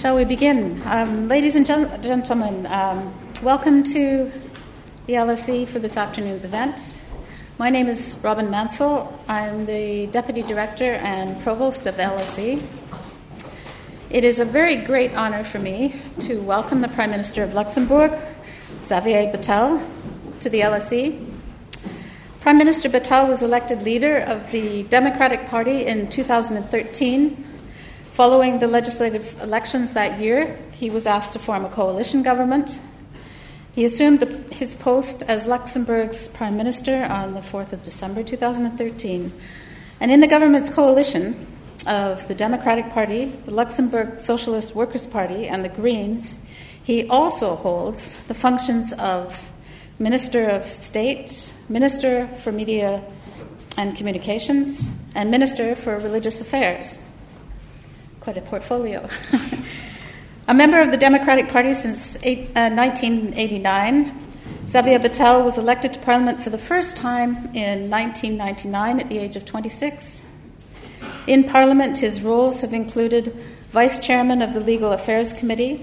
Shall we begin? Um, ladies and gen- gentlemen, um, welcome to the LSE for this afternoon's event. My name is Robin Mansell. I'm the Deputy Director and Provost of LSE. It is a very great honor for me to welcome the Prime Minister of Luxembourg, Xavier Bettel, to the LSE. Prime Minister Bettel was elected leader of the Democratic Party in 2013 Following the legislative elections that year, he was asked to form a coalition government. He assumed the, his post as Luxembourg's prime minister on the 4th of December 2013. And in the government's coalition of the Democratic Party, the Luxembourg Socialist Workers' Party, and the Greens, he also holds the functions of Minister of State, Minister for Media and Communications, and Minister for Religious Affairs quite a portfolio. a member of the Democratic Party since eight, uh, 1989, Xavier Bettel was elected to Parliament for the first time in 1999 at the age of 26. In Parliament, his roles have included Vice Chairman of the Legal Affairs Committee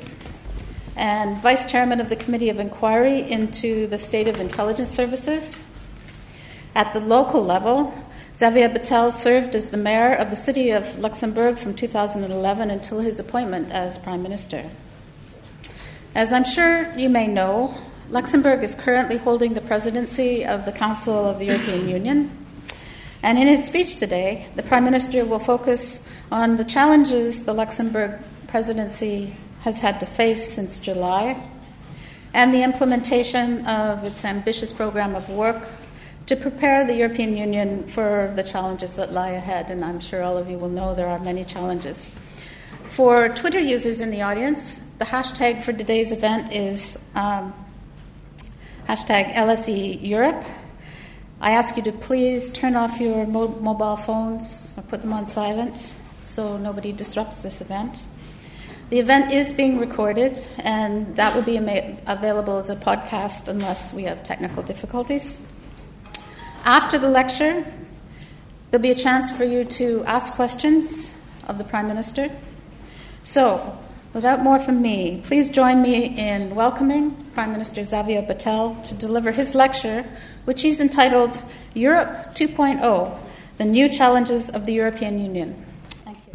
and Vice Chairman of the Committee of Inquiry into the State of Intelligence Services. At the local level, Xavier Bettel served as the mayor of the city of Luxembourg from 2011 until his appointment as prime minister. As I'm sure you may know, Luxembourg is currently holding the presidency of the Council of the European Union. And in his speech today, the Prime Minister will focus on the challenges the Luxembourg presidency has had to face since July and the implementation of its ambitious program of work to prepare the European Union for the challenges that lie ahead, and I'm sure all of you will know there are many challenges. For Twitter users in the audience, the hashtag for today's event is um, hashtag LSE Europe. I ask you to please turn off your mo- mobile phones or put them on silent so nobody disrupts this event. The event is being recorded, and that will be ama- available as a podcast unless we have technical difficulties. After the lecture, there'll be a chance for you to ask questions of the Prime Minister. So, without more from me, please join me in welcoming Prime Minister Xavier Bettel to deliver his lecture, which he's entitled Europe 2.0 The New Challenges of the European Union. Thank you.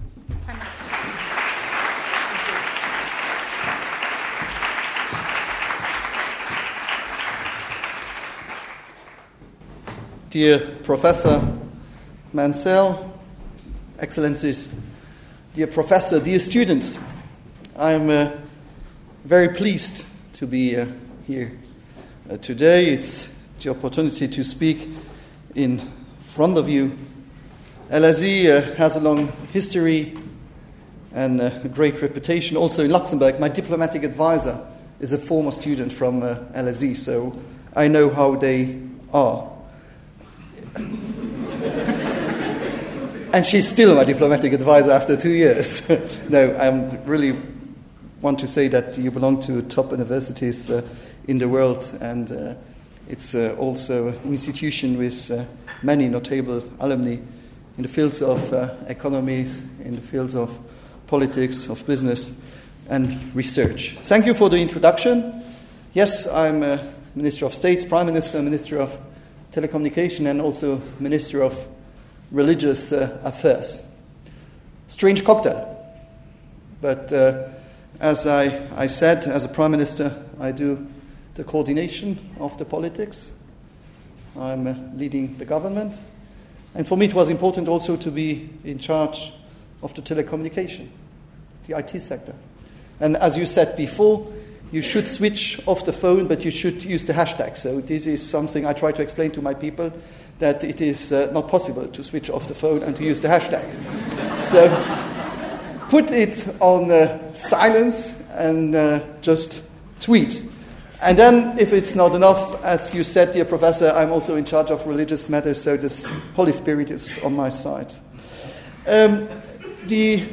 Dear Professor Mansell, Excellencies, dear Professor, dear students, I'm uh, very pleased to be uh, here uh, today. It's the opportunity to speak in front of you. LSE uh, has a long history and a great reputation. Also in Luxembourg, my diplomatic advisor is a former student from uh, LSE, so I know how they are. and she's still my diplomatic advisor after two years. no, I really want to say that you belong to top universities uh, in the world, and uh, it's uh, also an institution with uh, many notable alumni in the fields of uh, economies, in the fields of politics, of business, and research. Thank you for the introduction. Yes, I'm a Minister of States, Prime Minister, Minister of telecommunication and also Minister of Religious uh, Affairs. Strange cocktail. But uh, as I, I said, as a Prime Minister, I do the coordination of the politics. I'm uh, leading the government. And for me, it was important also to be in charge of the telecommunication, the IT sector. And as you said before, you should switch off the phone, but you should use the hashtag. So this is something I try to explain to my people that it is uh, not possible to switch off the phone and to use the hashtag. so put it on uh, silence and uh, just tweet. And then, if it's not enough, as you said, dear professor, I'm also in charge of religious matters, so the Holy Spirit is on my side. Um, the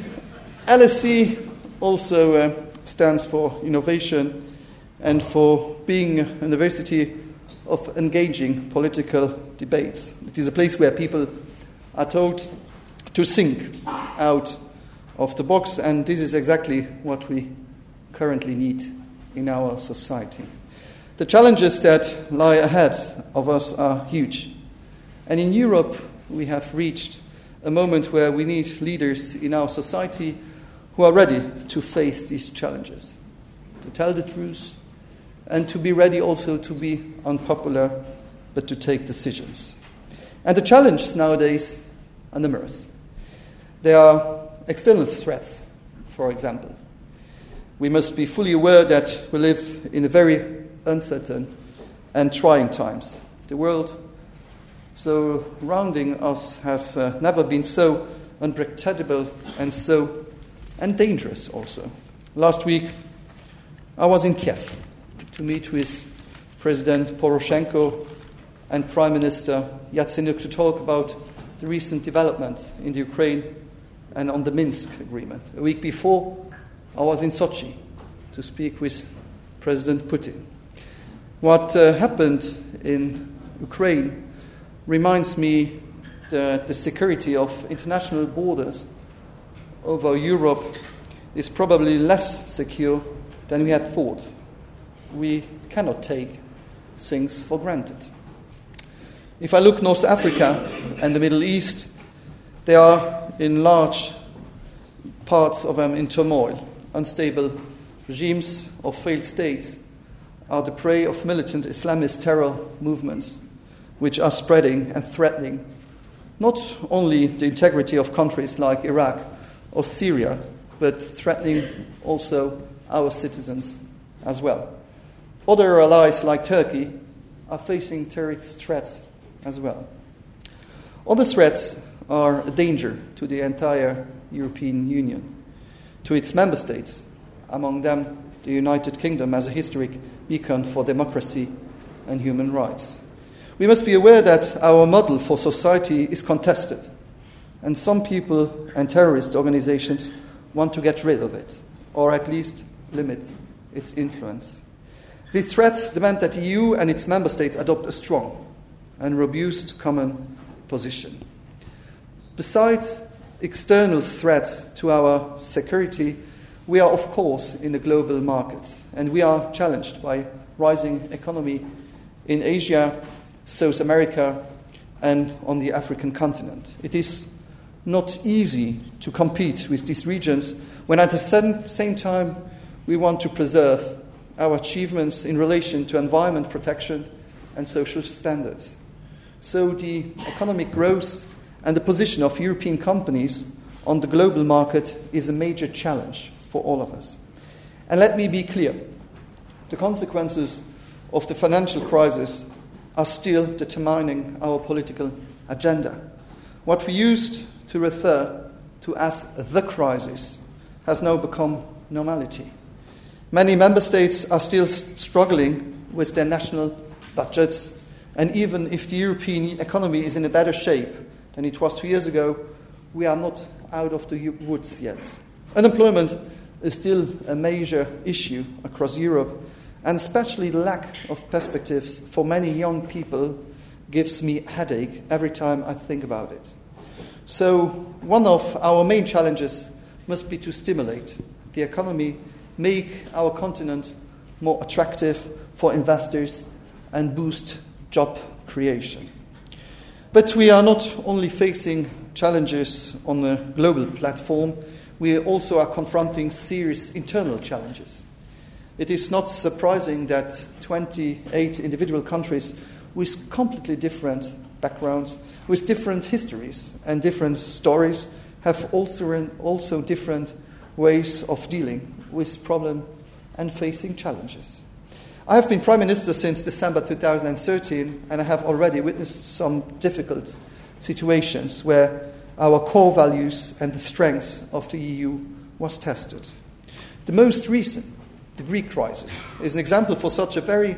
LSE also uh, stands for innovation and for being a university of engaging political debates. It is a place where people are told to think out of the box, and this is exactly what we currently need in our society. The challenges that lie ahead of us are huge. And in Europe, we have reached a moment where we need leaders in our society who are ready to face these challenges, to tell the truth, and to be ready also to be unpopular, but to take decisions. And the challenge nowadays are numerous. There are external threats, for example. We must be fully aware that we live in a very uncertain and trying times. The world surrounding us has uh, never been so unpredictable and so and dangerous also. Last week, I was in Kiev to meet with President Poroshenko and Prime Minister Yatsenyuk to talk about the recent development in the Ukraine and on the Minsk agreement. A week before, I was in Sochi to speak with President Putin. What uh, happened in Ukraine reminds me that the security of international borders over Europe is probably less secure than we had thought. We cannot take things for granted. If I look North Africa and the Middle East, they are in large parts of them in turmoil. Unstable regimes or failed states are the prey of militant Islamist terror movements, which are spreading and threatening not only the integrity of countries like Iraq or Syria, but threatening also our citizens as well. Other allies like Turkey are facing terrorist threats as well. Other threats are a danger to the entire European Union, to its member states, among them the United Kingdom as a historic beacon for democracy and human rights. We must be aware that our model for society is contested and some people and terrorist organizations want to get rid of it, or at least limit its influence. These threats demand that the EU and its member states adopt a strong and robust common position. Besides external threats to our security, we are, of course, in a global market, and we are challenged by rising economy in Asia, South America, and on the African continent. It is not easy to compete with these regions when at the same time we want to preserve our achievements in relation to environment protection and social standards. So the economic growth and the position of European companies on the global market is a major challenge for all of us. And let me be clear the consequences of the financial crisis are still determining our political agenda. What we used to refer to as the crisis has now become normality. Many member states are still struggling with their national budgets, and even if the European economy is in a better shape than it was two years ago, we are not out of the woods yet. Unemployment is still a major issue across Europe, and especially the lack of perspectives for many young people gives me a headache every time I think about it. So, one of our main challenges must be to stimulate the economy, make our continent more attractive for investors, and boost job creation. But we are not only facing challenges on a global platform, we also are confronting serious internal challenges. It is not surprising that 28 individual countries with completely different backgrounds, with different histories and different stories, have also, also different ways of dealing with problem and facing challenges. I have been Prime Minister since December 2013, and I have already witnessed some difficult situations where our core values and the strength of the EU was tested. The most recent, the Greek crisis, is an example for such a very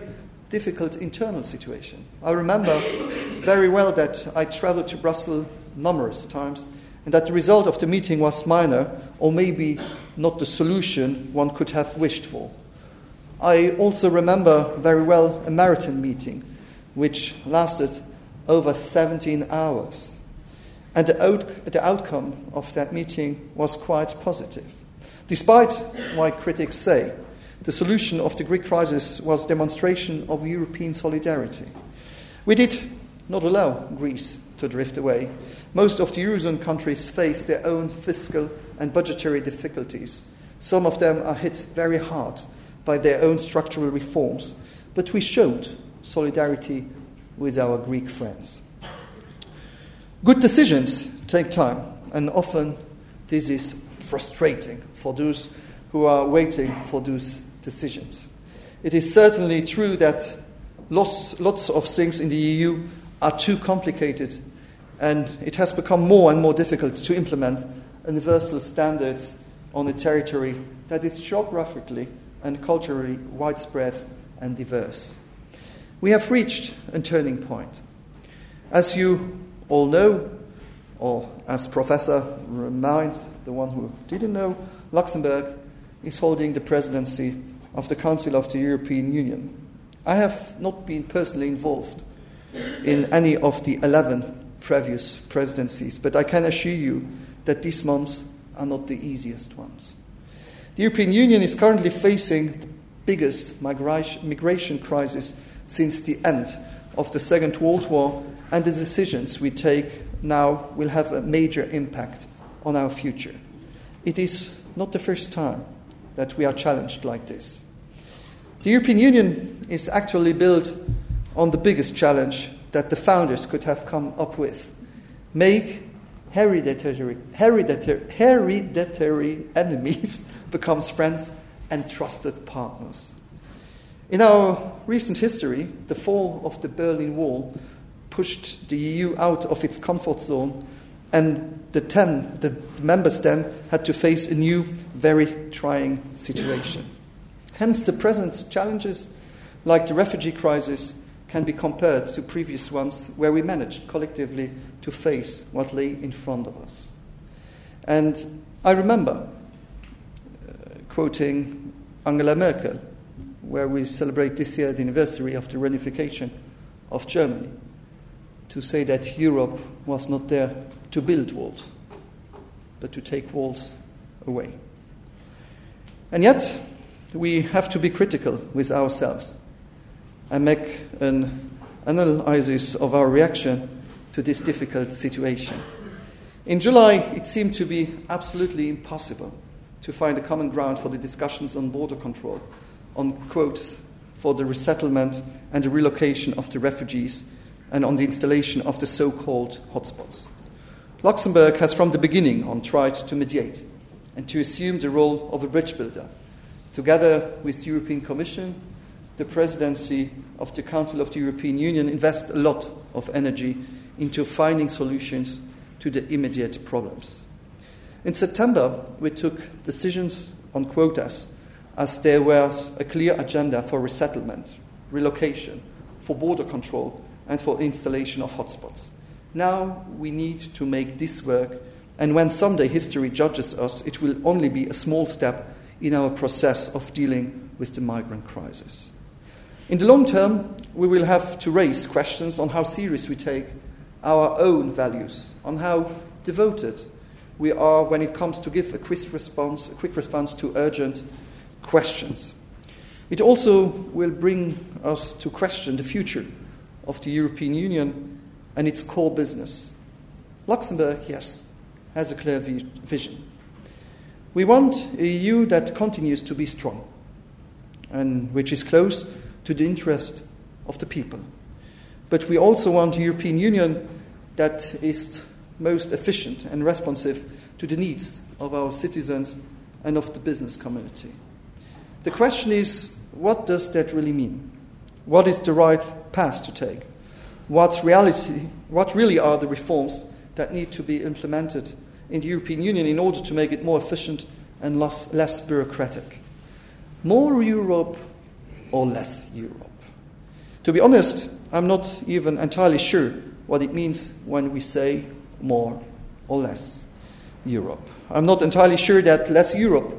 difficult internal situation. I remember very well that I traveled to Brussels numerous times and that the result of the meeting was minor or maybe not the solution one could have wished for. I also remember very well a marathon meeting which lasted over 17 hours. and the, out- the outcome of that meeting was quite positive. Despite what critics say, the solution of the Greek crisis was demonstration of European solidarity. We did not allow Greece to drift away. Most of the Eurozone countries face their own fiscal and budgetary difficulties. Some of them are hit very hard by their own structural reforms, but we showed solidarity with our Greek friends. Good decisions take time, and often this is frustrating for those who are waiting for those decisions. It is certainly true that lots, lots of things in the EU are too complicated, and it has become more and more difficult to implement universal standards on a territory that is geographically and culturally widespread and diverse. We have reached a turning point. As you all know, or as Professor reminds the one who didn't know, Luxembourg is holding the presidency of the Council of the European Union. I have not been personally involved in any of the 11 previous presidencies, but I can assure you that these months are not the easiest ones. The European Union is currently facing the biggest migration crisis since the end of the Second World War, and the decisions we take now will have a major impact on our future. It is not the first time that we are challenged like this. The European Union is actually built on the biggest challenge that the founders could have come up with make hereditary, hereditary, hereditary enemies becomes friends and trusted partners. In our recent history, the fall of the Berlin Wall pushed the EU out of its comfort zone, and the ten, the members then, had to face a new, very trying situation. Hence, the present challenges, like the refugee crisis, can be compared to previous ones where we managed collectively to face what lay in front of us. And I remember uh, quoting Angela Merkel, where we celebrate this year the anniversary of the reunification of Germany, to say that Europe was not there to build walls, but to take walls away. And yet, we have to be critical with ourselves and make an analysis of our reaction to this difficult situation. In July, it seemed to be absolutely impossible to find a common ground for the discussions on border control, on quotes for the resettlement and the relocation of the refugees, and on the installation of the so called hotspots. Luxembourg has from the beginning on tried to mediate and to assume the role of a bridge builder, together with the European Commission the presidency of the Council of the European Union invest a lot of energy into finding solutions to the immediate problems. In September, we took decisions on quotas as there was a clear agenda for resettlement, relocation, for border control, and for installation of hotspots. Now we need to make this work, and when someday history judges us, it will only be a small step in our process of dealing with the migrant crisis. In the long term, we will have to raise questions on how serious we take our own values, on how devoted we are when it comes to give a quick response, a quick response to urgent questions. It also will bring us to question the future of the European Union and its core business. Luxembourg, yes, has a clear vision. We want a EU that continues to be strong and which is close to the interest of the people. But we also want a European Union that is most efficient and responsive to the needs of our citizens and of the business community. The question is what does that really mean? What is the right path to take? What reality what really are the reforms that need to be implemented in the European Union in order to make it more efficient and less, less bureaucratic? More Europe or less Europe. To be honest, I'm not even entirely sure what it means when we say more or less Europe. I'm not entirely sure that less Europe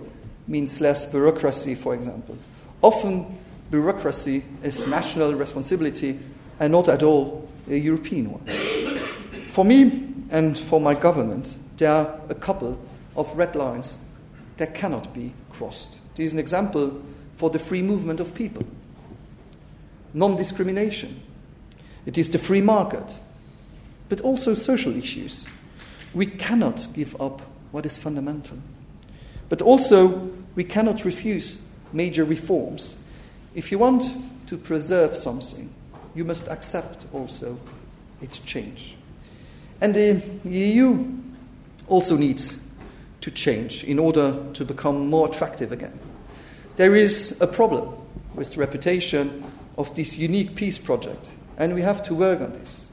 means less bureaucracy, for example. Often, bureaucracy is national responsibility and not at all a European one. For me, and for my government, there are a couple of red lines that cannot be crossed. This is an example for the free movement of people, non discrimination. It is the free market, but also social issues. We cannot give up what is fundamental. But also, we cannot refuse major reforms. If you want to preserve something, you must accept also its change. And the EU also needs to change in order to become more attractive again. There is a problem with the reputation of this unique peace project, and we have to work on this.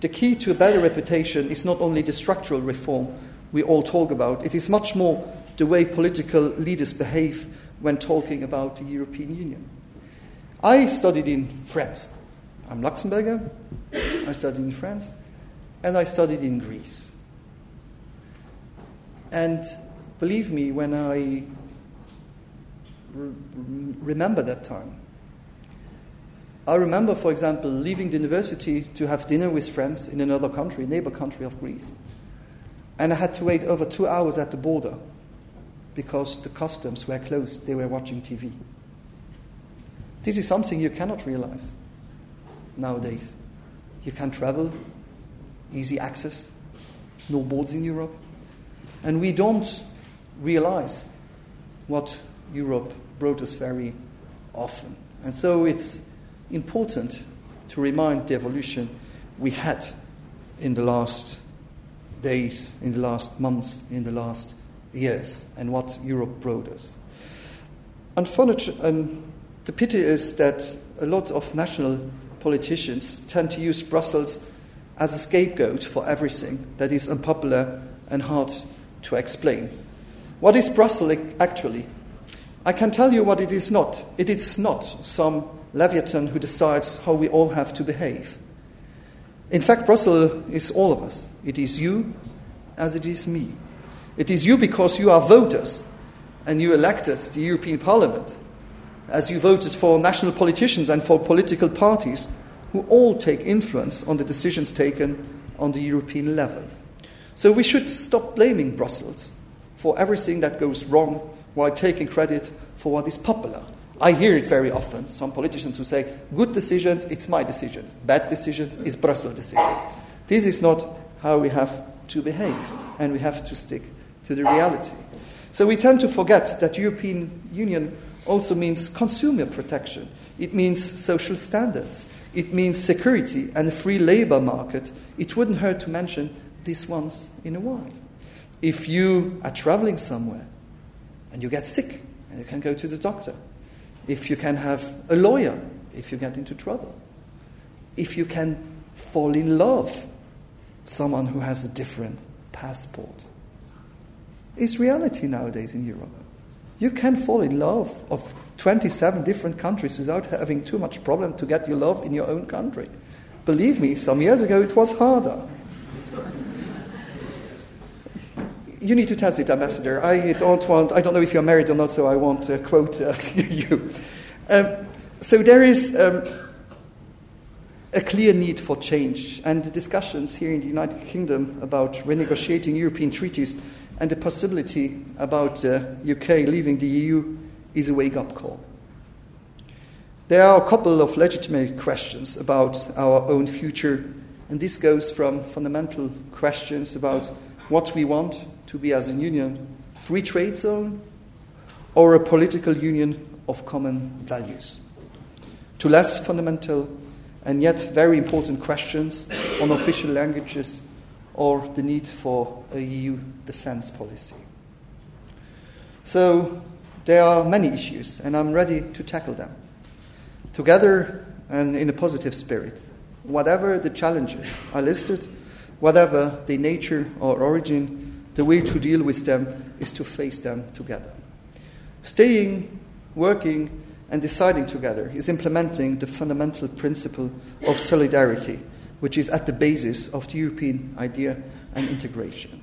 The key to a better reputation is not only the structural reform we all talk about, it is much more the way political leaders behave when talking about the European Union. I studied in France. I'm Luxembourger. I studied in France. And I studied in Greece. And believe me, when I re- remember that time, I remember, for example, leaving the university to have dinner with friends in another country, neighbor country of Greece. And I had to wait over two hours at the border because the customs were closed. They were watching TV. This is something you cannot realize nowadays. You can travel, easy access, no borders in Europe. And we don't realize what Europe brought us very often. And so it's important to remind the evolution we had in the last days, in the last months, in the last years, and what Europe brought us. Unfortunately, the pity is that a lot of national politicians tend to use Brussels as a scapegoat for everything that is unpopular and hard to explain. What is Brussels actually? I can tell you what it is not. It is not some Leviathan who decides how we all have to behave. In fact, Brussels is all of us. It is you as it is me. It is you because you are voters and you elected the European Parliament, as you voted for national politicians and for political parties who all take influence on the decisions taken on the European level. So we should stop blaming Brussels for everything that goes wrong while taking credit for what is popular. I hear it very often, some politicians who say, good decisions, it's my decisions. Bad decisions, it's Brussels decisions. This is not how we have to behave, and we have to stick to the reality. So we tend to forget that European Union also means consumer protection. It means social standards. It means security and a free labor market. It wouldn't hurt to mention this once in a while. If you are traveling somewhere and you get sick and you can go to the doctor, if you can have a lawyer if you get into trouble, if you can fall in love someone who has a different passport. It's reality nowadays in Europe. You can fall in love of 27 different countries without having too much problem to get your love in your own country. Believe me, some years ago it was harder. You need to test it, Ambassador. I don't want, I don't know if you're married or not, so I won't uh, quote uh, you. Um, so there is um, a clear need for change, and the discussions here in the United Kingdom about renegotiating European treaties and the possibility about uh, UK leaving the EU is a wake up call. There are a couple of legitimate questions about our own future, and this goes from fundamental questions about what we want to be as a union free trade zone or a political union of common values, to less fundamental and yet very important questions on official languages or the need for a EU defense policy. So there are many issues, and I'm ready to tackle them together and in a positive spirit. Whatever the challenges are listed, whatever the nature or origin, the way to deal with them is to face them together. Staying, working, and deciding together is implementing the fundamental principle of solidarity, which is at the basis of the European idea and integration.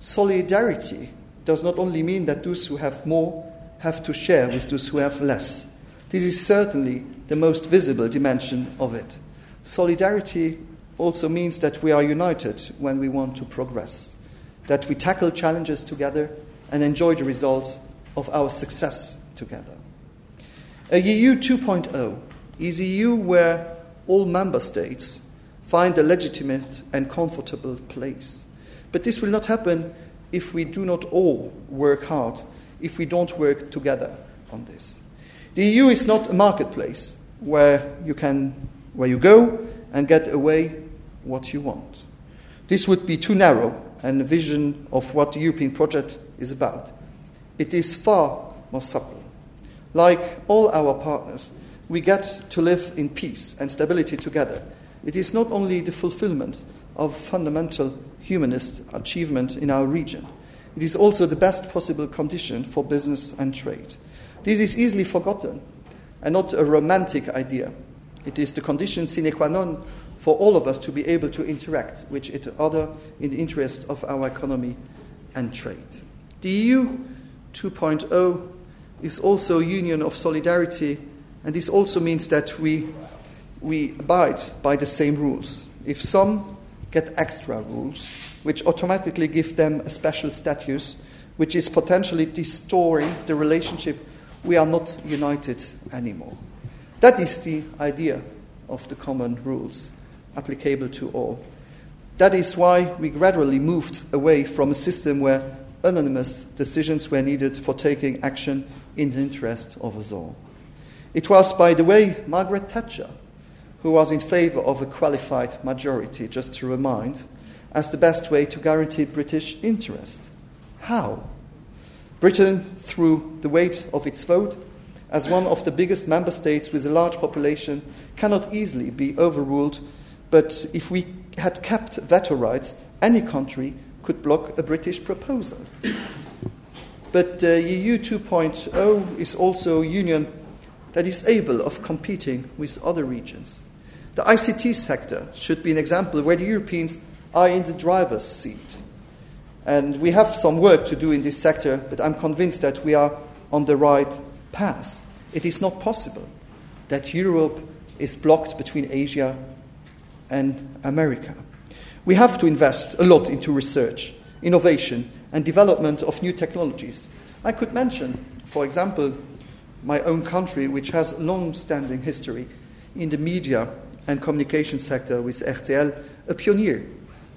Solidarity does not only mean that those who have more have to share with those who have less. This is certainly the most visible dimension of it. Solidarity also means that we are united when we want to progress, that we tackle challenges together and enjoy the results of our success together. A EU 2.0 is a EU where all member states find a legitimate and comfortable place. But this will not happen if we do not all work hard, if we don't work together on this. The EU is not a marketplace where you can where you go and get away what you want. This would be too narrow and a vision of what the European project is about. It is far more subtle. Like all our partners, we get to live in peace and stability together. It is not only the fulfillment of fundamental humanist achievement in our region, it is also the best possible condition for business and trade. This is easily forgotten and not a romantic idea. It is the condition sine qua non for all of us to be able to interact with each other in the interest of our economy and trade. The EU 2.0 is also a union of solidarity, and this also means that we, we abide by the same rules. If some get extra rules, which automatically give them a special status, which is potentially distorting the relationship, we are not united anymore. That is the idea of the common rules applicable to all. That is why we gradually moved away from a system where anonymous decisions were needed for taking action in the interest of us all. It was, by the way, Margaret Thatcher who was in favour of a qualified majority, just to remind, as the best way to guarantee British interest. How? Britain, through the weight of its vote, as one of the biggest member states with a large population, cannot easily be overruled. But if we had kept veto rights, any country could block a British proposal. but uh, EU 2.0 is also a union that is able of competing with other regions. The ICT sector should be an example where the Europeans are in the driver's seat. And we have some work to do in this sector, but I'm convinced that we are on the right path. It is not possible that Europe is blocked between Asia and America. We have to invest a lot into research, innovation, and development of new technologies. I could mention, for example, my own country, which has a long standing history in the media and communication sector with RTL, a pioneer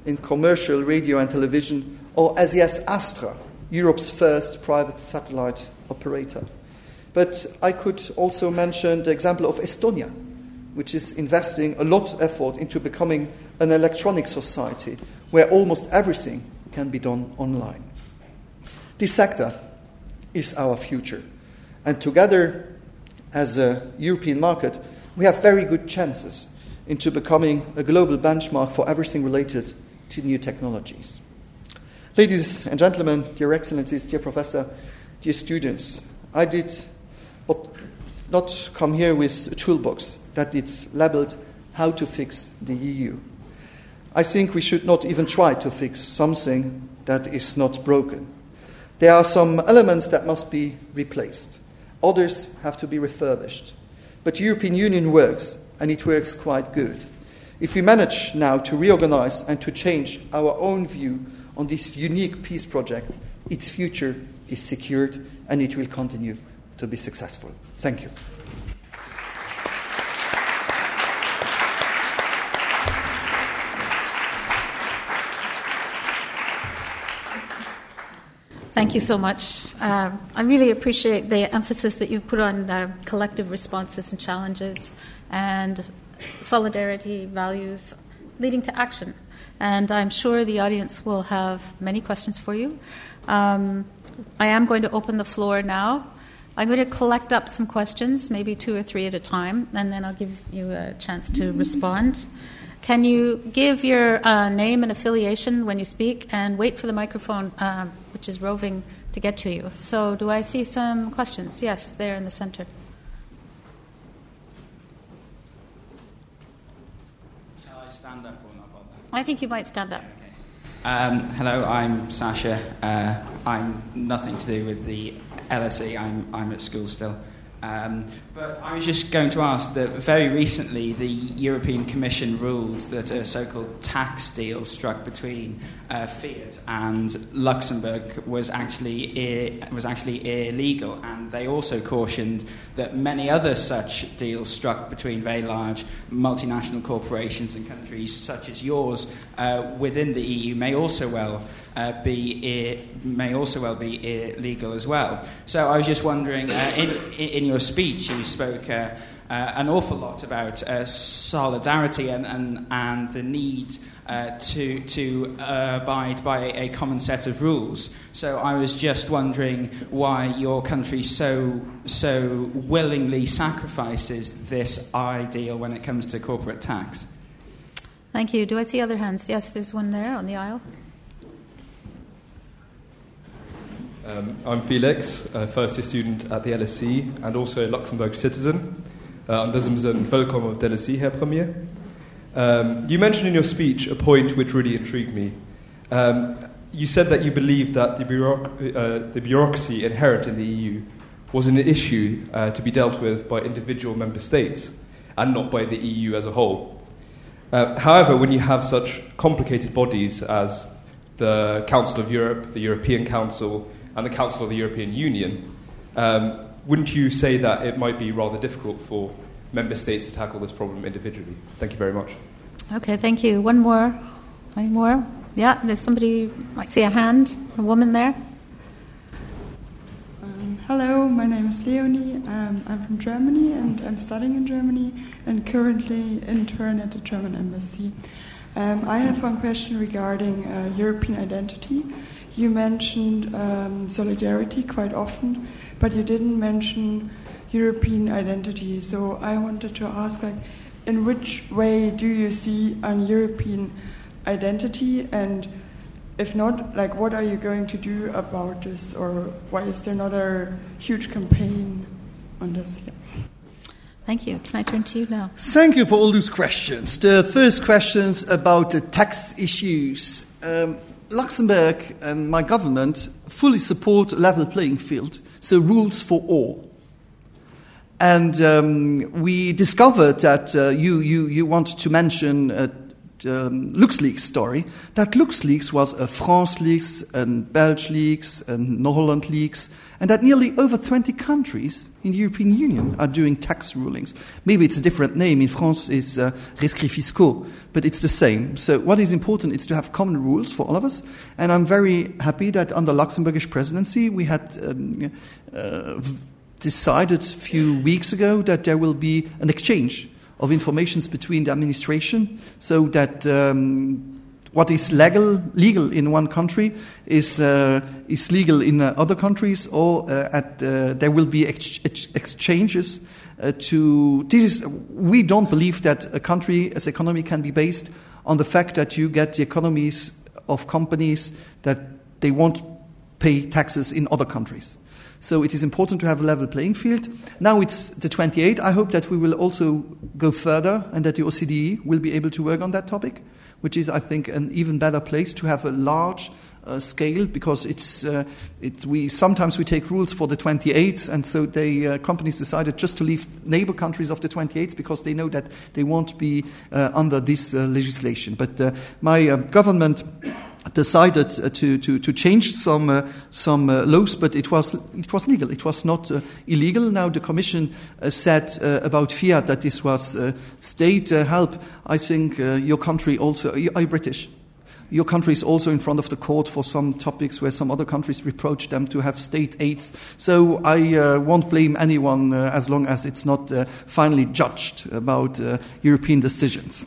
in commercial radio and television, or SES Astra, Europe's first private satellite operator. But I could also mention the example of Estonia, which is investing a lot of effort into becoming an electronic society where almost everything can be done online. This sector is our future. And together, as a European market, we have very good chances into becoming a global benchmark for everything related to new technologies. Ladies and gentlemen, dear excellencies, dear professor, dear students, I did not come here with a toolbox that it's labeled how to fix the EU. I think we should not even try to fix something that is not broken. There are some elements that must be replaced. Others have to be refurbished. But the European Union works and it works quite good. If we manage now to reorganize and to change our own view on this unique peace project, its future is secured and it will continue to be successful. Thank you. Thank you so much. Uh, I really appreciate the emphasis that you put on uh, collective responses and challenges and solidarity values leading to action. And I'm sure the audience will have many questions for you. Um, I am going to open the floor now. I'm going to collect up some questions, maybe two or three at a time, and then I'll give you a chance to respond. Can you give your uh, name and affiliation when you speak and wait for the microphone, uh, which is roving, to get to you? So, do I see some questions? Yes, there in the center. Shall I stand up or not? I think you might stand up. Um, hello, I'm Sasha. Uh, I'm nothing to do with the LSE. I'm, I'm at school still. Um, but I was just going to ask that very recently the European Commission ruled that a so called tax deal struck between uh, Fiat and Luxembourg was actually, was actually illegal. And they also cautioned that many other such deals struck between very large multinational corporations and countries such as yours uh, within the EU may also well uh, be may also well be illegal as well. So I was just wondering, uh, in, in your speech, you spoke uh, uh, an awful lot about solidarity and, and, and the need to, to abide by a common set of rules. So I was just wondering why your country so, so willingly sacrifices this ideal when it comes to corporate tax. Thank you. Do I see other hands? Yes, there's one there on the aisle. Um, I'm Felix, a first year student at the LSE and also a Luxembourg citizen. Uh, und das ist LSE, Herr Premier. Um, you mentioned in your speech a point which really intrigued me. Um, you said that you believed that the, bureauc- uh, the, bureaucracy inherent in the EU was an issue uh, to be dealt with by individual member states and not by the EU as a whole. Uh, however, when you have such complicated bodies as the Council of Europe, the European Council, and the Council of the European Union, um, wouldn't you say that it might be rather difficult for member states to tackle this problem individually? Thank you very much. Okay, thank you. One more. Any more? Yeah, there's somebody, I see a hand, a woman there. Um, hello, my name is Leonie. Um, I'm from Germany and I'm studying in Germany and currently intern at the German embassy. Um, I have one question regarding uh, European identity. You mentioned um, solidarity quite often, but you didn't mention European identity. So I wanted to ask, like, in which way do you see an European identity, and if not, like, what are you going to do about this, or why is there not a huge campaign on this? Yeah. Thank you. Can I turn to you now? Thank you for all those questions. The first questions about the tax issues. Um, Luxembourg and my government fully support a level playing field, so rules for all. And um, we discovered that uh, you, you, you want to mention uh, um, LuxLeaks story, that LuxLeaks was a France leaks and Belge leaks and Holland leaks, and that nearly over 20 countries in the European Union are doing tax rulings. Maybe it's a different name. In France, it's uh, rescrits fiscaux, but it's the same. So what is important is to have common rules for all of us, and I'm very happy that under Luxembourgish presidency we had um, uh, decided a few weeks ago that there will be an exchange of informations between the administration so that um, what is legal, legal in one country is, uh, is legal in uh, other countries, or uh, at, uh, there will be ex- ex- exchanges uh, to. This is, we don't believe that a country as economy can be based on the fact that you get the economies of companies that they won't pay taxes in other countries. So it is important to have a level playing field. Now it's the 28. I hope that we will also go further and that the OCDE will be able to work on that topic, which is, I think, an even better place to have a large uh, scale because it's uh, it, we sometimes we take rules for the 28s and so the uh, companies decided just to leave neighbor countries of the 28s because they know that they won't be uh, under this uh, legislation but uh, my government decided uh, to, to, to change some, uh, some uh, laws, but it was, it was legal. It was not uh, illegal. Now the Commission uh, said uh, about Fiat that this was state help. I think your country also, are you British? Your country is also in front of the court for some topics where some other countries reproach them to have state aids. So I won't blame anyone as long as it's not finally judged about European decisions.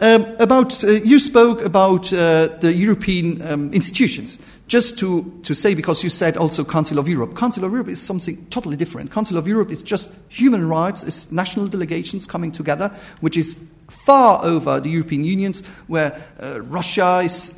Um, about uh, you spoke about uh, the European um, institutions. Just to, to say, because you said also Council of Europe. Council of Europe is something totally different. Council of Europe is just human rights, it's national delegations coming together, which is far over the European Unions, where uh, Russia is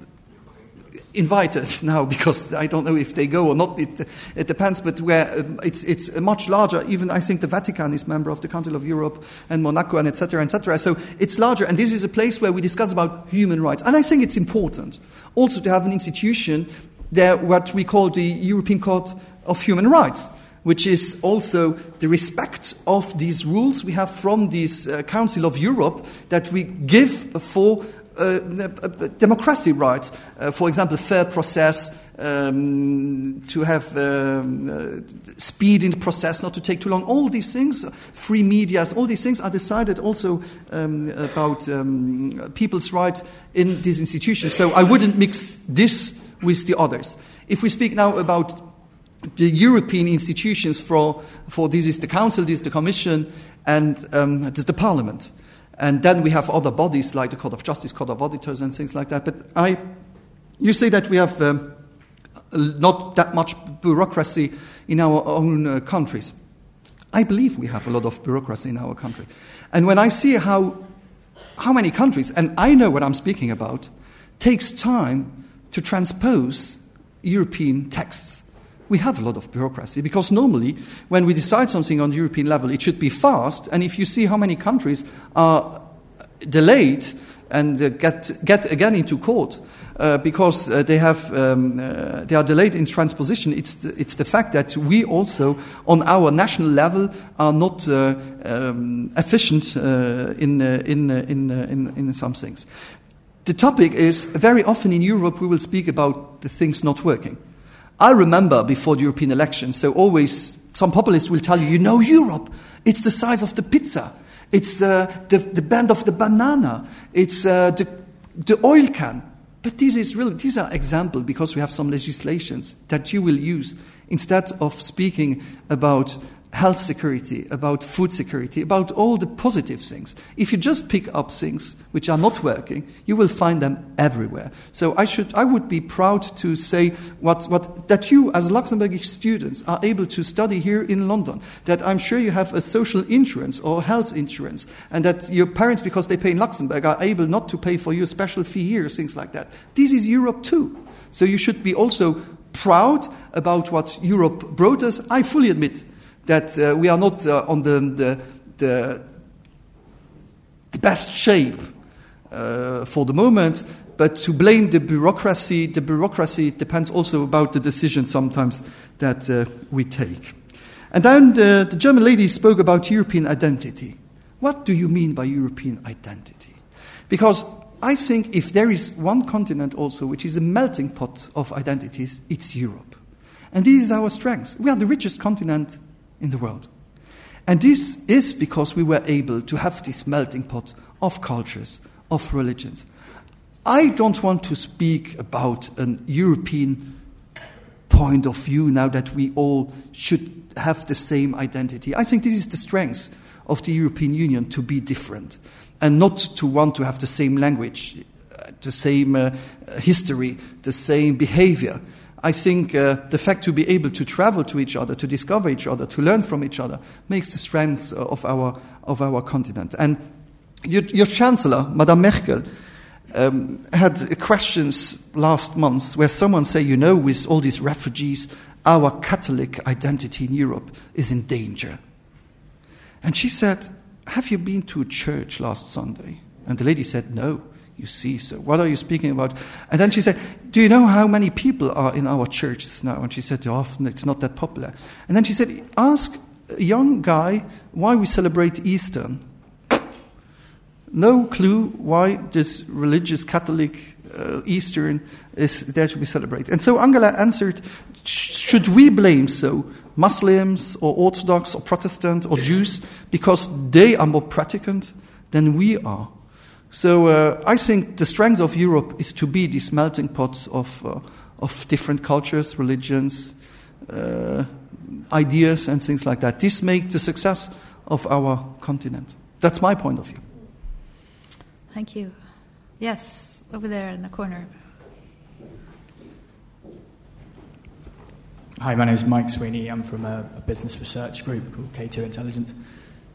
invited now because I don't know if they go or not. It, it depends, but where um, it's it's much larger. Even I think the Vatican is member of the Council of Europe and Monaco and etc. etc. So it's larger, and this is a place where we discuss about human rights. And I think it's important also to have an institution there, what we call the European Court of Human Rights which is also the respect of these rules we have from this uh, Council of Europe that we give for uh, democracy rights. Uh, for example, fair process, um, to have um, uh, speed in the process, not to take too long. All these things, free medias, all these things are decided also um, about um, people's rights in these institutions. So I wouldn't mix this with the others. If we speak now about the European institutions for, for this is the Council, this is the Commission, and um, this is the Parliament. And then we have other bodies like the Court of Justice, Court of Auditors, and things like that. But I, you say that we have um, not that much bureaucracy in our own uh, countries. I believe we have a lot of bureaucracy in our country. And when I see how, how many countries, and I know what I'm speaking about, takes time to transpose European texts, we have a lot of bureaucracy because normally when we decide something on the European level, it should be fast. And if you see how many countries are delayed and uh, get, get again into court, uh, because uh, they, have, um, uh, they are delayed in transposition. It's the, it's the fact that we also, on our national level, are not uh, um, efficient uh, in, in, in, in, in some things. The topic is very often in Europe we will speak about the things not working. I remember before the European elections, so always some populists will tell you, you know, Europe, it's the size of the pizza, it's uh, the, the band of the banana, it's uh, the, the oil can. But this is really, these are examples because we have some legislations that you will use instead of speaking about health security, about food security, about all the positive things. If you just pick up things which are not working, you will find them everywhere. So I, should, I would be proud to say what, what, that you, as Luxembourgish students, are able to study here in London, that I'm sure you have a social insurance or health insurance, and that your parents, because they pay in Luxembourg, are able not to pay for you a special fee here, things like that. This is Europe too. So you should be also proud about what Europe brought us. I fully admit that uh, we are not uh, on the, the, the, the, best shape uh, for the moment, but to blame the bureaucracy, the bureaucracy depends also about the decision sometimes that uh, we take. And then the, the German lady spoke about European identity. What do you mean by European identity? Because I think if there is one continent also which is a melting pot of identities, it's Europe. And this is our strength. We are the richest continent in the world. And this is because we were able to have this melting pot of cultures, of religions. I don't want to speak about an European point of view now that we all should have the same identity. I think this is the strength of the European Union to be different and not to want to have the same language, the same uh, history, the same behavior. I think uh, the fact to be able to travel to each other, to discover each other, to learn from each other, makes the strength of our, of our continent. And your, your Chancellor, Madame Merkel, um, had questions last month where someone said, you know, with all these refugees, our Catholic identity in Europe is in danger. And she said, Have you been to a church last Sunday? And the lady said, No you see. So, what are you speaking about? And then she said, Do you know how many people are in our churches now? And she said, Often it's not that popular. And then she said, Ask a young guy why we celebrate Easter. No clue why this religious Catholic uh, Eastern is there to be celebrated. And so Angela answered, Should we blame so Muslims or Orthodox or Protestant or Jews because they are more practicant than we are? So uh, I think the strength of Europe is to be this melting pot of, uh, of different cultures, religions, uh, ideas, and things like that. This makes the success of our continent. That's my point of view. Thank you. Yes, over there in the corner. Hi, my name is Mike Sweeney. I'm from a, a business research group called K2 Intelligence.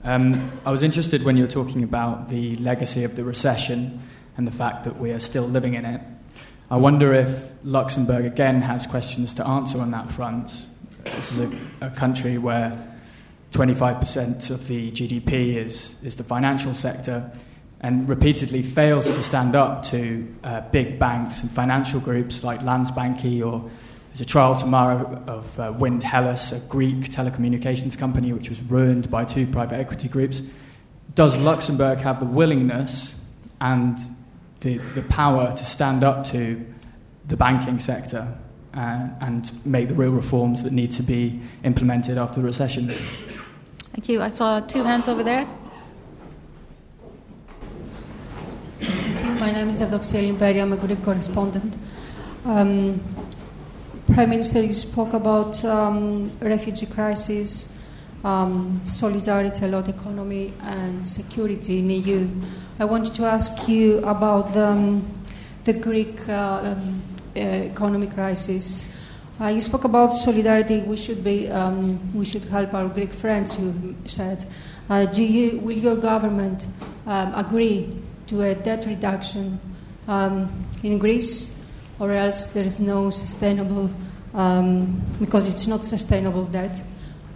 Um, I was interested when you were talking about the legacy of the recession and the fact that we are still living in it. I wonder if Luxembourg again has questions to answer on that front. This is a, a country where 25% of the GDP is, is the financial sector and repeatedly fails to stand up to uh, big banks and financial groups like Landsbanki or there's a trial tomorrow of uh, Wind Hellas, a Greek telecommunications company which was ruined by two private equity groups. Does Luxembourg have the willingness and the, the power to stand up to the banking sector uh, and make the real reforms that need to be implemented after the recession? Thank you. I saw two hands over there. Thank you. My name is Evdoxia Limberi. I'm a Greek correspondent. Um, Prime Minister, you spoke about um, refugee crisis, um, solidarity, a lot economy, and security in EU. I wanted to ask you about the, um, the Greek uh, um, uh, economic crisis. Uh, you spoke about solidarity. We should be, um, we should help our Greek friends. You said. Uh, do you, will your government um, agree to a debt reduction in Greece? Or else there is no sustainable, um, because it's not sustainable debt.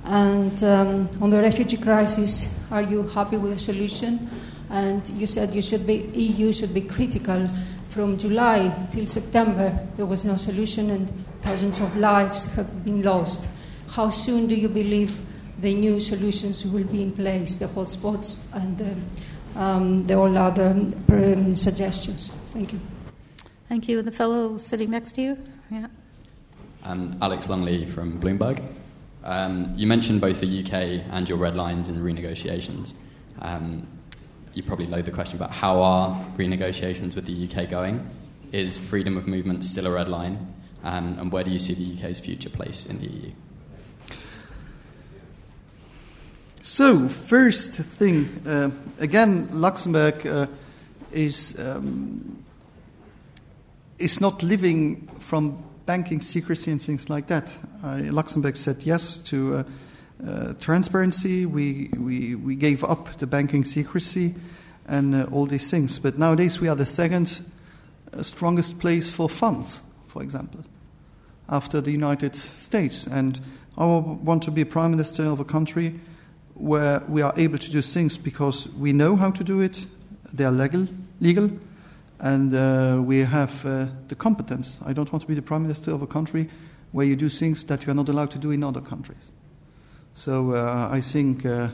And um, on the refugee crisis, are you happy with the solution? And you said you should be, EU should be critical. From July till September, there was no solution, and thousands of lives have been lost. How soon do you believe the new solutions will be in place, the hotspots and the, um, the all other um, suggestions? Thank you. Thank you. And the fellow sitting next to you? Yeah. Um, Alex Lungley from Bloomberg. Um, you mentioned both the UK and your red lines in renegotiations. Um, you probably know the question about how are renegotiations with the UK going? Is freedom of movement still a red line? Um, and where do you see the UK's future place in the EU? So, first thing, uh, again, Luxembourg uh, is um, is not living from banking secrecy and things like that. Uh, Luxembourg said yes to uh, uh, transparency. We, we, we gave up the banking secrecy and uh, all these things. But nowadays we are the second uh, strongest place for funds, for example, after the United States. And I want to be a prime minister of a country where we are able to do things because we know how to do it. They are legal, legal and uh, we have uh, the competence. I don't want to be the prime minister of a country where you do things that you are not allowed to do in other countries. So uh, I think uh,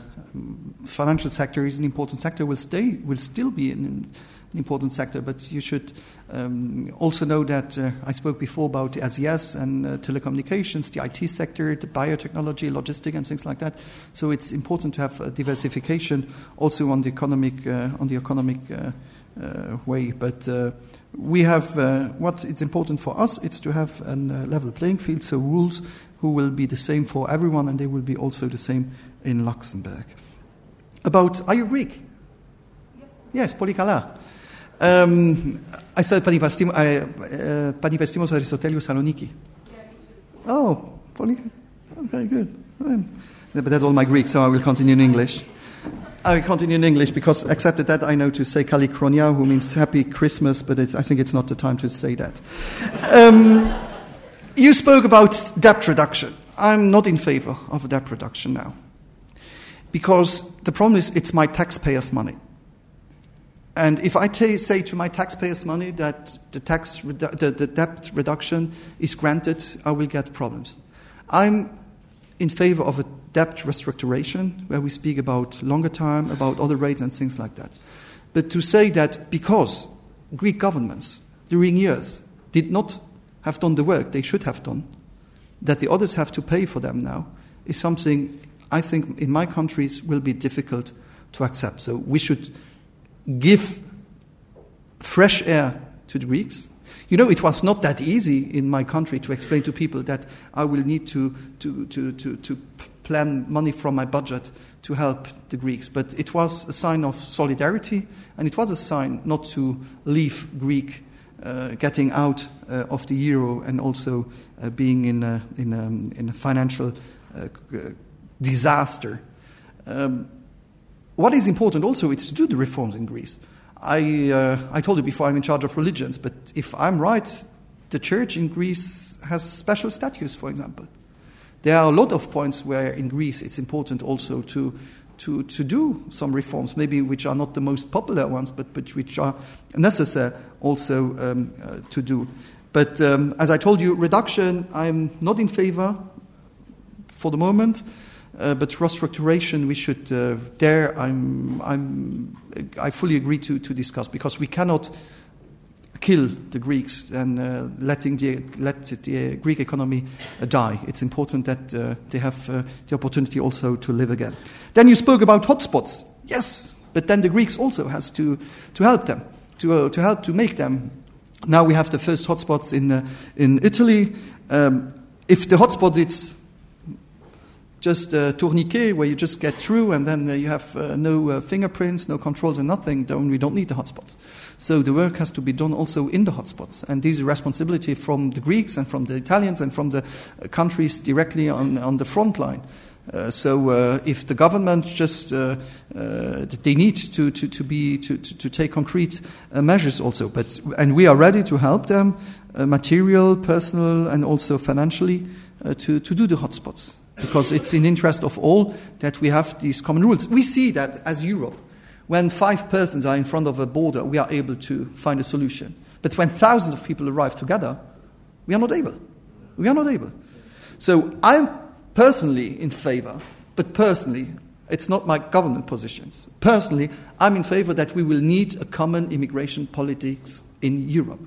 financial sector is an important sector. Will stay, will still be an, an important sector. But you should um, also know that uh, I spoke before about SES and uh, telecommunications, the IT sector, the biotechnology, logistics, and things like that. So it's important to have diversification also on the economic on the economic way. But uh, we have uh, what it's important for us. It's to have a level playing field, so rules who will be the same for everyone, and they will be also the same in Luxembourg. About are you Greek? Yes, Polikala. Um, I said Panipastimos, uh, Panipastimos Aristotelius Saloniki. Oh, Polikala. Okay, good. But that's all my Greek, so I will continue in English. I continue in English because, except that I know to say Kali Kronia, who means happy Christmas, but it, I think it's not the time to say that. Um, you spoke about debt reduction. I'm not in favor of debt reduction now. Because the problem is, it's my taxpayers' money. And if I t- say to my taxpayers' money that the, tax redu- the, the debt reduction is granted, I will get problems. I'm in favor of a debt restructuration, where we speak about longer time, about other rates and things like that. But to say that because Greek governments during years did not have done the work they should have done, that the others have to pay for them now, is something I think in my countries will be difficult to accept. So we should give fresh air to the Greeks. You know, it was not that easy in my country to explain to people that I will need to, to, to, to, to plan money from my budget to help the Greeks. But it was a sign of solidarity, and it was a sign not to leave Greek uh, getting out uh, of the euro and also uh, being in a, in a, in a financial uh, disaster. Um, what is important also is to do the reforms in Greece. I, uh, I told you before I'm in charge of religions, but if I'm right, the church in Greece has special status, for example. There are a lot of points where in Greece it's important also to, to, to do some reforms, maybe which are not the most popular ones, but, but which are necessary also um, uh, to do. But um, as I told you, reduction, I'm not in favor for the moment. Uh, but restructuration, we should uh, there. I'm, I'm, I fully agree to, to discuss because we cannot kill the Greeks and uh, letting the, let the Greek economy uh, die. It's important that uh, they have uh, the opportunity also to live again. Then you spoke about hotspots. Yes, but then the Greeks also has to, to help them, to, to help to make them. Now we have the first hotspots in, in Italy. Um, if the hotspot is just a tourniquet where you just get through and then uh, you have uh, no uh, fingerprints, no controls, and nothing, then we don't need the hotspots. So the work has to be done also in the hotspots. And this is responsibility from the Greeks and from the Italians and from the uh, countries directly on, on the front line. Uh, so uh, if the government just uh, uh they need to, to, to be to, to, to take concrete uh, measures also but and we are ready to help them material personal and also financially to, to do the hotspots because it's in interest of all that we have these common rules. We see that as Europe, when five persons are in front of a border, we are able to find a solution. But when thousands of people arrive together, we are not able. We are not able. So I'm personally in favor, but personally, it's not my government positions. Personally, I'm in favor that we will need a common immigration politics in Europe.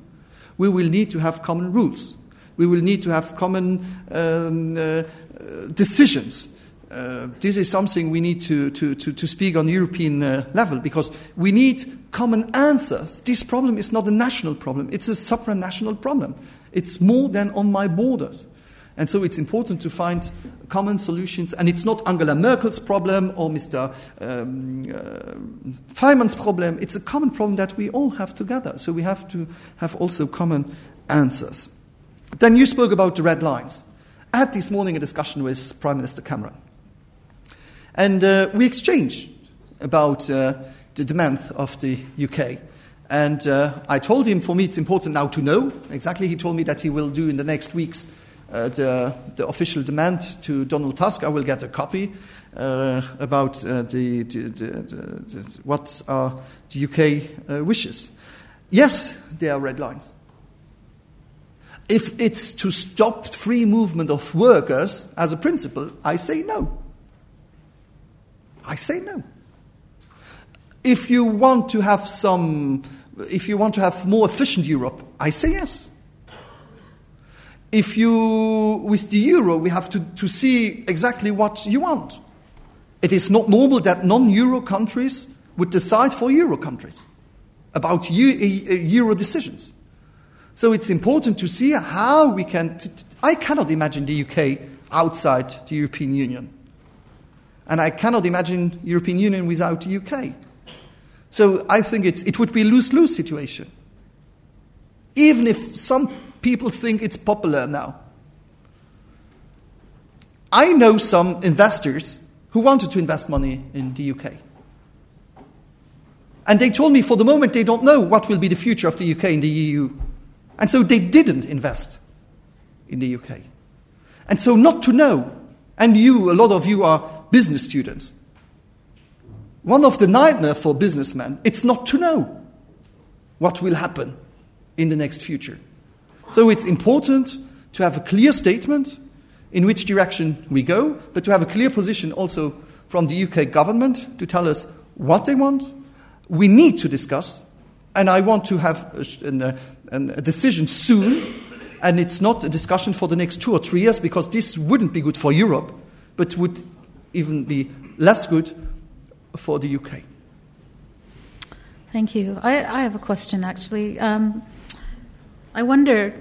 We will need to have common rules. We will need to have common um, uh, decisions. Uh, this is something we need to, to, to, to speak on European uh, level because we need common answers. This problem is not a national problem, it's a supranational problem. It's more than on my borders. And so it's important to find common solutions. And it's not Angela Merkel's problem or Mr. Um, uh, Faymann's problem. It's a common problem that we all have together. So we have to have also common answers. Then you spoke about the red lines. I had this morning a discussion with Prime Minister Cameron. And uh, we exchanged about uh, the demand of the UK. And uh, I told him, for me, it's important now to know exactly. He told me that he will do in the next weeks uh, the, the, official demand to Donald Tusk. I will get a copy uh, about uh, the, the, what are the UK wishes. Yes, there are red lines. If it's to stop free movement of workers as a principle, I say no. I say no. If you want to have some, if you want to have more efficient Europe, I say yes. If you, with the euro, we have to, to see exactly what you want. It is not normal that non euro countries would decide for euro countries about euro decisions. So it's important to see how we can. T- t- I cannot imagine the UK outside the European Union. And I cannot imagine European Union without the UK. So I think it's, it would be a lose-lose situation. Even if some people think it's popular now. I know some investors who wanted to invest money in the UK. And they told me for the moment they don't know what will be the future of the UK in the EU. And so they didn't invest in the UK. And so, not to know, and you, a lot of you are business students. One of the nightmare for businessmen, it's not to know what will happen in the next future. So it's important to have a clear statement in which direction we go, but to have a clear position also from the UK government to tell us what they want. We need to discuss and I want to have a, a, a, decision soon, and it's not a discussion for the next two or three years because this wouldn't be good for Europe, but would even be less good for the UK. Thank you. I, I have a question actually. Um, I wonder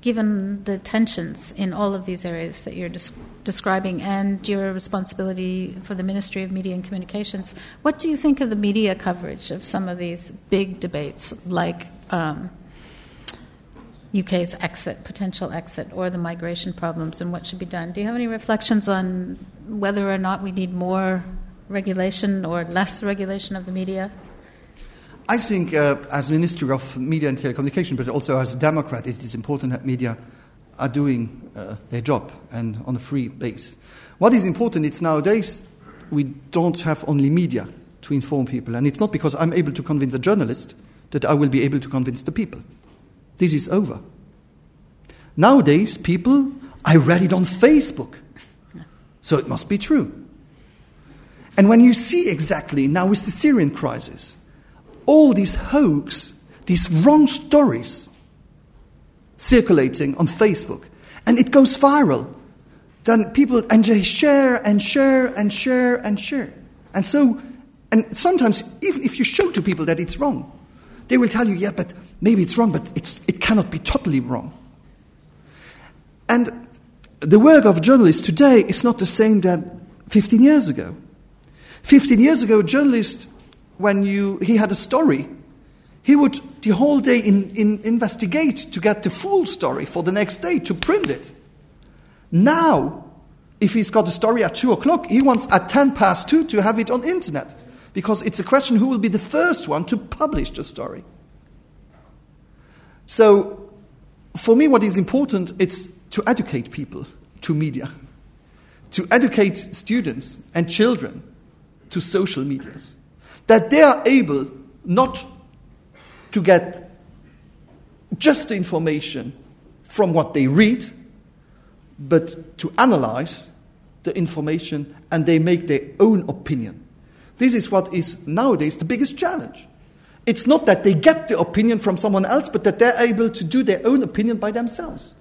given the tensions in all of these areas that you're des- describing and your responsibility for the Ministry of Media and Communications, what do you think of the media coverage of some of these big debates like um, UK's exit, potential exit, or the migration problems and what should be done? Do you have any reflections on whether or not we need more regulation or less regulation of the media? I think, uh, as Minister of Media and Telecommunication, but also as a Democrat, it is important that media are doing uh, their job and on a free base. What is important is nowadays we don't have only media to inform people, and it's not because I'm able to convince a journalist that I will be able to convince the people. This is over. Nowadays, people, I read it on Facebook, so it must be true. And when you see exactly now with the Syrian crisis, all these hoax, these wrong stories circulating on Facebook, and it goes viral, then people and they share and share and share and share. And so, and sometimes even if you show to people that it's wrong, they will tell you, yeah, but maybe it's wrong, but it's, it cannot be totally wrong. And the work of journalists today is not the same that 15 years ago. 15 years ago, a journalist, when you, he had a story, he would the whole day in, in investigate to get the full story for the next day to print it. Now, if he's got a story at 2 o'clock, he wants at 10 past 2 to have it on internet because it's a question who will be the first one to publish the story. So, for me, what is important is to educate people to media, to educate students and children to social medias, that they are able not to get just the information from what they read, but to analyze the information and they make their own opinion. This is what is nowadays the biggest challenge. It's not that they get the opinion from someone else, but that they're able to do their own opinion by themselves.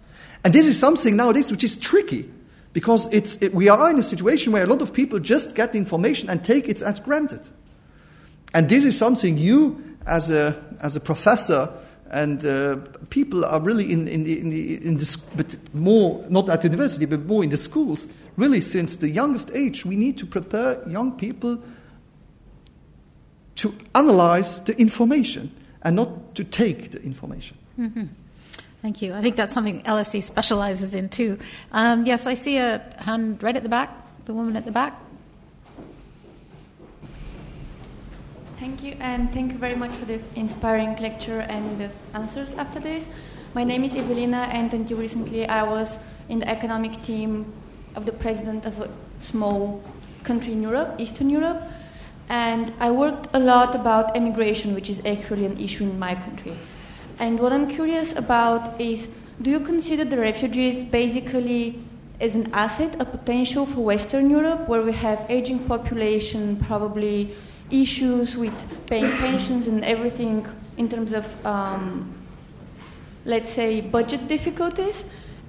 And this is something nowadays which is tricky because it's, it, we are in a situation where a lot of people just get the information and take it as granted. And this is something you, as a, as a professor, and uh, people are really in, in, the, in, the, in this, but more, not at university, but more in the schools, really since the youngest age, we need to prepare young people to analyze the information and not to take the information. Mm-hmm. Thank you. I think that's something LSE specializes in too. Um, yes, I see a hand right at the back, the woman at the back. Thank you, and thank you very much for the inspiring lecture and the answers after this. My name is Evelina, and until recently I was in the economic team of the president of a small country in Europe, Eastern Europe, and I worked a lot about immigration, which is actually an issue in my country. And what I'm curious about is do you consider the refugees basically as an asset, a potential for Western Europe, where we have aging population, probably issues with paying pensions and everything in terms of, um, let's say, budget difficulties?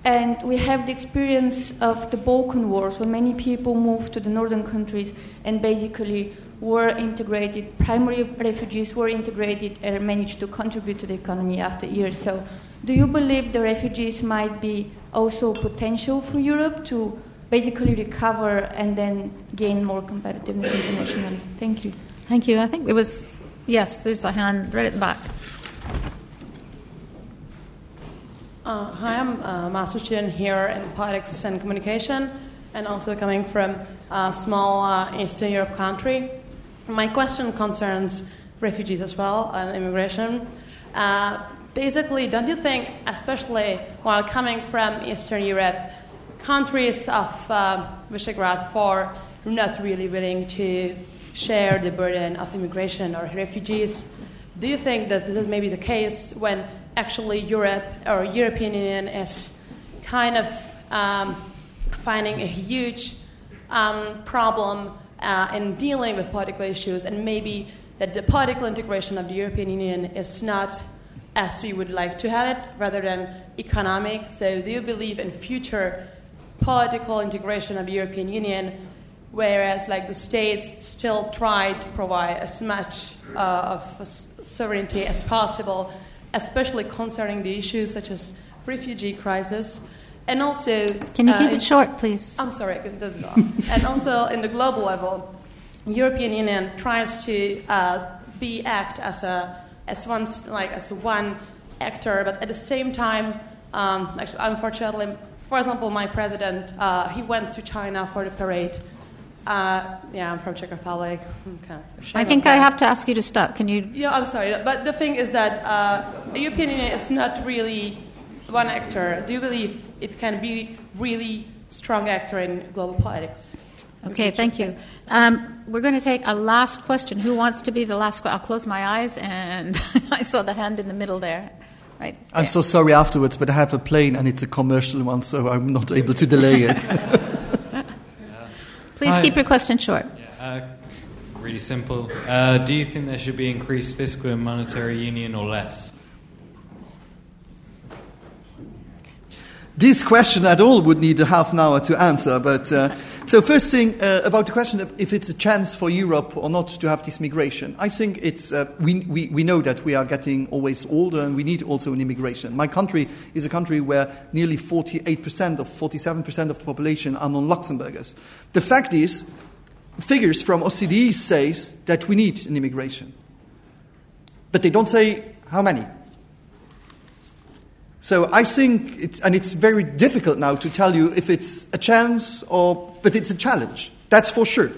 And we have the experience of the Balkan Wars, where many people moved to the northern countries and basically were integrated, primary refugees were integrated and managed to contribute to the economy after years. So, do you believe the refugees might be also potential for Europe to basically recover and then gain more competitiveness internationally? Thank you. Thank you. I think there was, yes, there's a hand right at the back. Uh, hi, I'm a master student here in politics and communication, and also coming from a small uh, Eastern Europe country. My question concerns refugees as well and immigration. Uh, basically, don't you think, especially while coming from Eastern Europe, countries of uh, Visegrad 4 are not really willing to share the burden of immigration or refugees? Do you think that this is maybe the case when actually Europe or European Union is kind of um, finding a huge um, problem uh, in dealing with political issues, and maybe that the political integration of the European Union is not as we would like to have it, rather than economic. So, do you believe in future political integration of the European Union, whereas like the states still try to provide as much uh, of sovereignty as possible, especially concerning the issues such as refugee crisis? And also, can you keep uh, it short, please? I'm sorry, this is wrong. and also, in the global level, European Union tries to uh, be act as a as one like as one actor, but at the same time, um, actually, unfortunately, for example, my president uh, he went to China for the parade. Uh, yeah, I'm from Czech Republic. Kind of I think I have to ask you to stop. Can you? Yeah, I'm sorry, but the thing is that uh, the European Union is not really one actor. Do you believe it can be really strong actor in global politics? Okay, thank you. Um, we're going to take a last question. Who wants to be the last? I'll close my eyes, and I saw the hand in the middle there. Right. I'm so sorry afterwards, but I have a plane and it's a commercial one, so I'm not able to delay it. Please Hi. keep your question short. Yeah, uh, really simple. Uh, do you think there should be increased fiscal and monetary union or less? This question at all would need a half an hour to answer. But uh, so first thing uh, about the question of if it's a chance for Europe or not to have this migration, I think it's uh, we, we, we know that we are getting always older and we need also an immigration. My country is a country where nearly 48% of 47% of the population are non-Luxembourgers. The fact is, figures from OCDE says that we need an immigration, but they don't say how many. So I think, it's, and it's very difficult now to tell you if it's a chance or, but it's a challenge. That's for sure.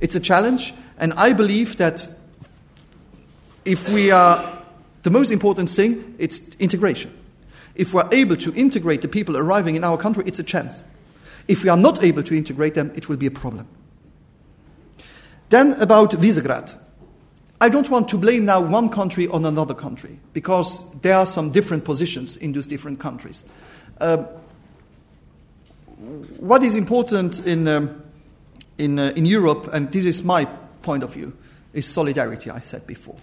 It's a challenge, and I believe that if we are, the most important thing, it's integration. If we're able to integrate the people arriving in our country, it's a chance. If we are not able to integrate them, it will be a problem. Then about Visegrad. I don't want to blame now one country on another country because there are some different positions in those different countries. Uh, what is important in, um, in, uh, in Europe, and this is my point of view, is solidarity, I said before.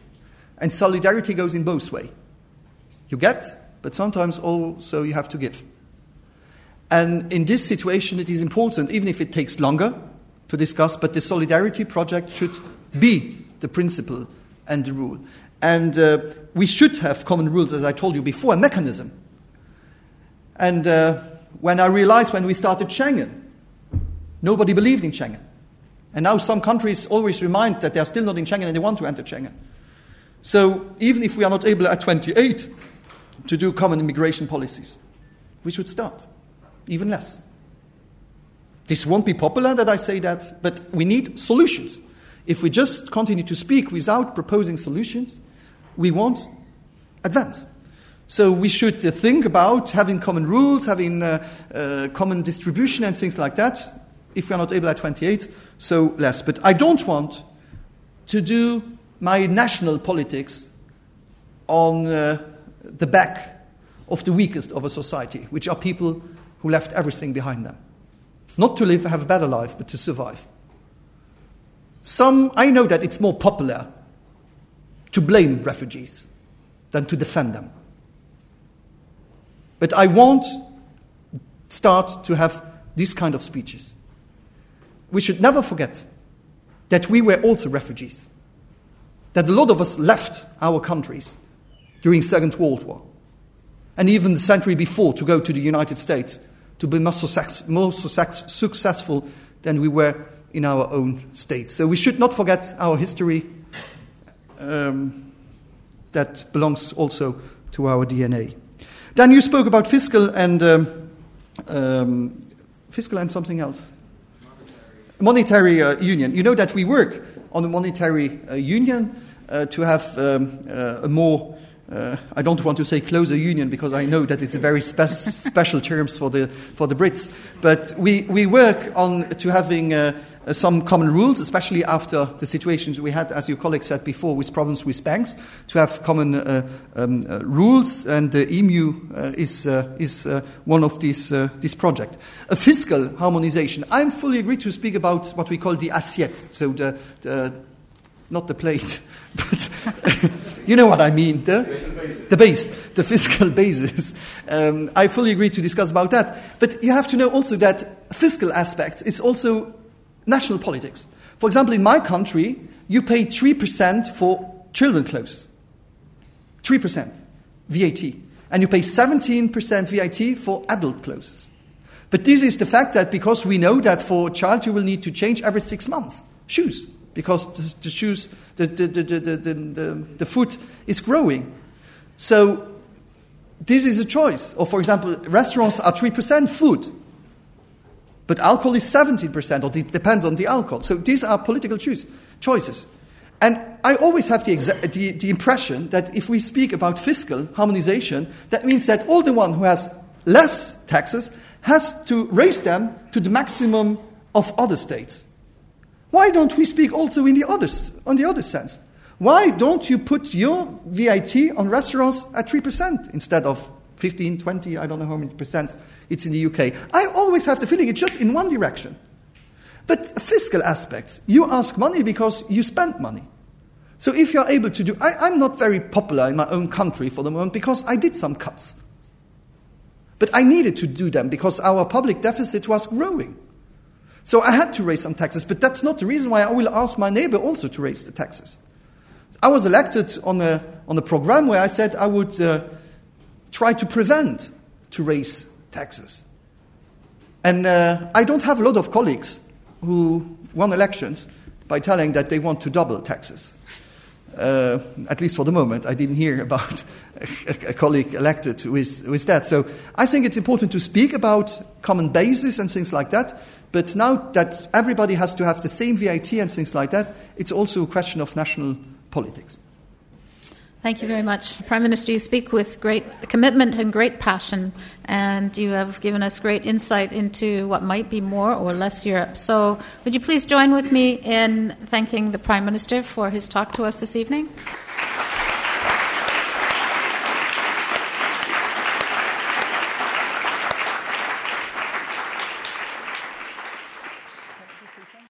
And solidarity goes in both ways. You get, but sometimes also you have to give. And in this situation, it is important, even if it takes longer to discuss, but the solidarity project should be the principle and the rule. And uh, we should have common rules, as I told you before, a mechanism. And uh, when I realized when we started Schengen, nobody believed in Schengen. And now some countries always remind that they are still not in Schengen and they want to enter Schengen. So even if we are not able at 28 to do common immigration policies, we should start, even less. This won't be popular that I say that, but we need solutions. If we just continue to speak without proposing solutions, we won't advance. So we should uh, think about having common rules, having uh, uh, common distribution, and things like that. If we are not able at 28, so less. But I don't want to do my national politics on uh, the back of the weakest of a society, which are people who left everything behind them. Not to live, have a better life, but to survive. Some, I know that it's more popular to blame refugees than to defend them. But I won't start to have these kind of speeches. We should never forget that we were also refugees, that a lot of us left our countries during Second World War, and even the century before to go to the United States to be more, success, more success, successful than we were in our own state. So we should not forget our history um, that belongs also to our DNA. Then you spoke about fiscal and um, um, fiscal and something else. Monetary uh, union. You know that we work on a monetary uh, union uh, to have um, uh, a more uh, I don't want to say closer union because I know that it's a very spe- special terms for the for the Brits. But we, we work on to having uh, uh, some common rules, especially after the situations we had, as your colleague said before, with problems with banks, to have common uh, um, uh, rules. And the EMU uh, is is one of these this project. A fiscal harmonization. I'm fully agreed to speak about what we call the assiette, so the, the not the plate, but you know what I mean, the, the base, the fiscal basis. Um, I fully agree to discuss about that. But you have to know also that fiscal aspect is also national politics. For example, in my country, you pay 3% for children clothes. 3% VAT. And you pay 17% VAT for adult clothes. But this is the fact that because we know that for a child you will need to change every six months shoes because the, shoes, the, the, the, the, the, foot is growing. So this is a choice. Or, for example, restaurants are 3% food, but alcohol is 17%, or it depends on the alcohol. So these are political choose, choices. And I always have the, exa- the, the impression that if we speak about fiscal harmonization, that means that all the one who has less taxes has to raise them to the maximum of other states. Why don't we speak also in the others, on the other sense? Why don't you put your VAT on restaurants at 3% instead of 15, 20, I don't know how many percent it's in the UK? I always have the feeling it's just in one direction. But fiscal aspects, you ask money because you spend money. So if you're able to do, I, am not very popular in my own country for the moment because I did some cuts. But I needed to do them because our public deficit was growing. So I had to raise some taxes, but that's not the reason why I will ask my neighbor also to raise the taxes. I was elected on a, on a program where I said I would uh, try to prevent to raise taxes. And uh, I don't have a lot of colleagues who won elections by telling that they want to double taxes. Uh, at least for the moment, I didn't hear about a, colleague elected with, with that. So I think it's important to speak about common basis and things like that. But now that everybody has to have the same VAT and things like that, it's also a question of national politics. Thank you very much. Prime Minister, you speak with great commitment and great passion, and you have given us great insight into what might be more or less Europe. So, would you please join with me in thanking the Prime Minister for his talk to us this evening?